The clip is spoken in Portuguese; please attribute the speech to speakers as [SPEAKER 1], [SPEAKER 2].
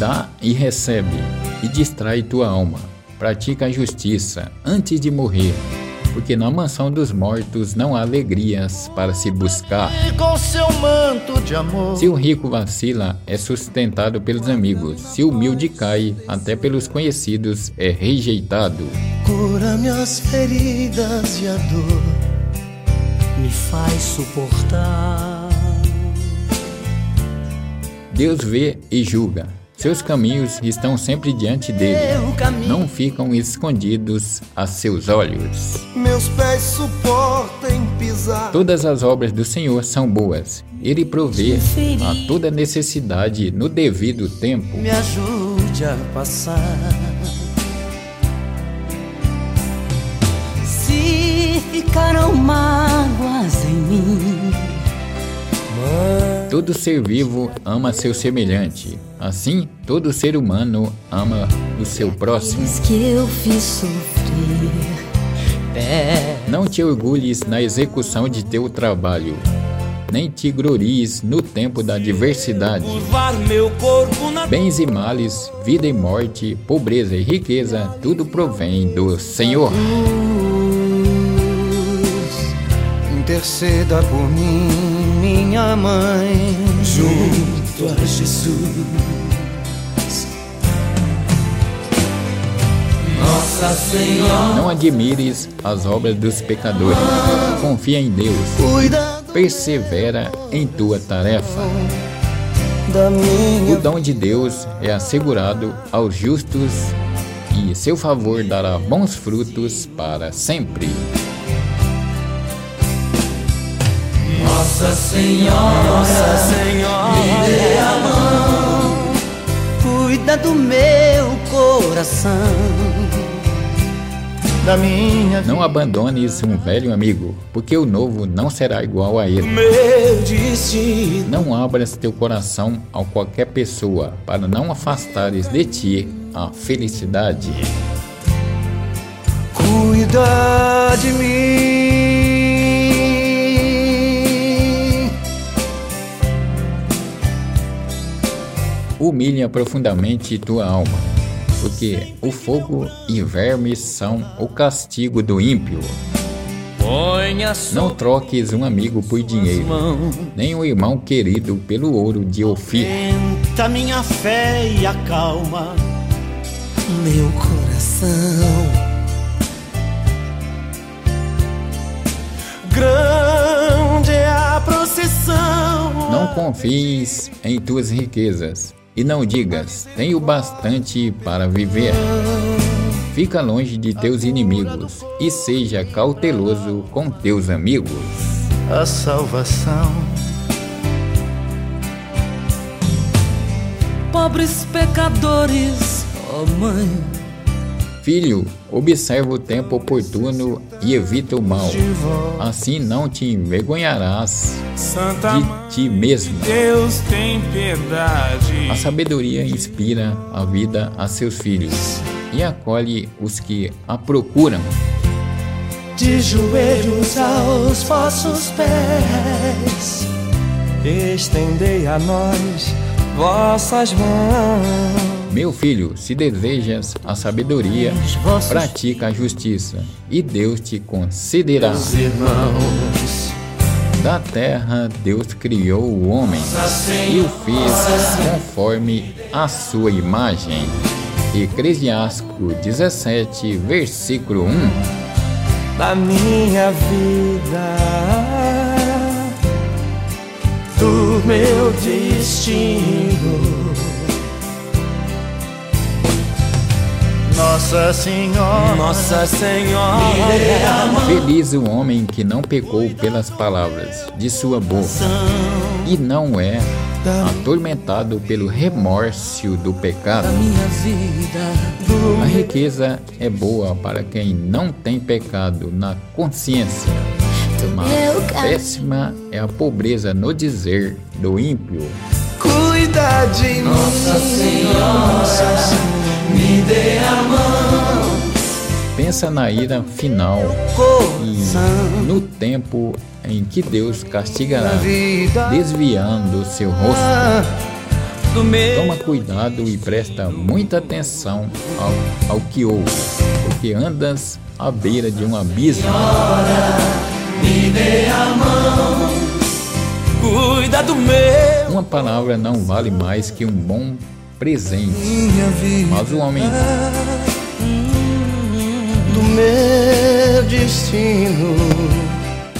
[SPEAKER 1] Dá e recebe, e distrai tua alma. Pratica a justiça antes de morrer, porque na mansão dos mortos não há alegrias para se buscar.
[SPEAKER 2] Com seu manto de amor.
[SPEAKER 1] Se o rico vacila, é sustentado pelos amigos. Se o humilde cai, até pelos conhecidos é rejeitado.
[SPEAKER 2] Cura minhas feridas e a dor me faz suportar.
[SPEAKER 1] Deus vê e julga. Seus caminhos estão sempre diante dele, não ficam escondidos a seus olhos.
[SPEAKER 2] Meus pés suportem pisar.
[SPEAKER 1] Todas as obras do Senhor são boas. Ele provê a toda necessidade no devido tempo.
[SPEAKER 2] Me ajude a passar. Se ficaram mágoas em mim.
[SPEAKER 1] Todo ser vivo ama seu semelhante. Assim, todo ser humano ama o seu próximo. Não te orgulhes na execução de teu trabalho, nem te glories no tempo da adversidade. Bens e males, vida e morte, pobreza e riqueza, tudo provém do Senhor.
[SPEAKER 2] Interceda por mim minha mãe junto a Jesus. Nossa Senhora.
[SPEAKER 1] Não admires as obras dos pecadores. Confia em Deus. Persevera em tua tarefa. O dom de Deus é assegurado aos justos e seu favor dará bons frutos para sempre.
[SPEAKER 2] Nossa Senhora, Nossa Senhora, me dê a mão, cuida do meu coração. Da minha
[SPEAKER 1] não abandones um velho amigo, porque o novo não será igual a ele.
[SPEAKER 2] Meu destino.
[SPEAKER 1] Não abras teu coração a qualquer pessoa, para não afastares de ti a felicidade.
[SPEAKER 2] Cuida de mim
[SPEAKER 1] humilha profundamente tua alma, porque o fogo e vermes são o castigo do ímpio. Não troques um amigo por dinheiro, nem um irmão querido pelo ouro de Ofir.
[SPEAKER 2] Tenta minha fé e acalma meu coração. Grande é a procissão.
[SPEAKER 1] Não confies em tuas riquezas, e não digas: tenho bastante para viver. Fica longe de teus inimigos e seja cauteloso com teus amigos.
[SPEAKER 2] A salvação. Pobres pecadores, ó oh mãe
[SPEAKER 1] Filho, observa o tempo oportuno e evita o mal. Assim não te envergonharás de ti mesmo.
[SPEAKER 2] Deus tem piedade.
[SPEAKER 1] A sabedoria inspira a vida a seus filhos e acolhe os que a procuram.
[SPEAKER 2] De joelhos aos vossos pés, estendei a nós vossas mãos.
[SPEAKER 1] Meu filho, se desejas a sabedoria, pratica a justiça, e Deus te concederá. Da terra Deus criou o homem e o fez conforme a sua imagem. Eclesiástico 17, versículo 1.
[SPEAKER 2] Da minha vida, do meu destino. Nossa Senhora, Nossa Senhora,
[SPEAKER 1] feliz o homem que não pecou pelas palavras de sua boca e não é atormentado pelo remorso do pecado. A riqueza é boa para quem não tem pecado na consciência, péssima é a pobreza no dizer do ímpio.
[SPEAKER 2] Cuida de Nossa Senhora me dê a mão.
[SPEAKER 1] Pensa na ira final e no tempo em que Deus castigará, desviando seu rosto. Toma cuidado e presta muita atenção ao, ao que ouve, porque andas à beira de um abismo.
[SPEAKER 2] Cuida do meu.
[SPEAKER 1] Uma palavra não vale mais que um bom presente. Mas o homem
[SPEAKER 2] do meu destino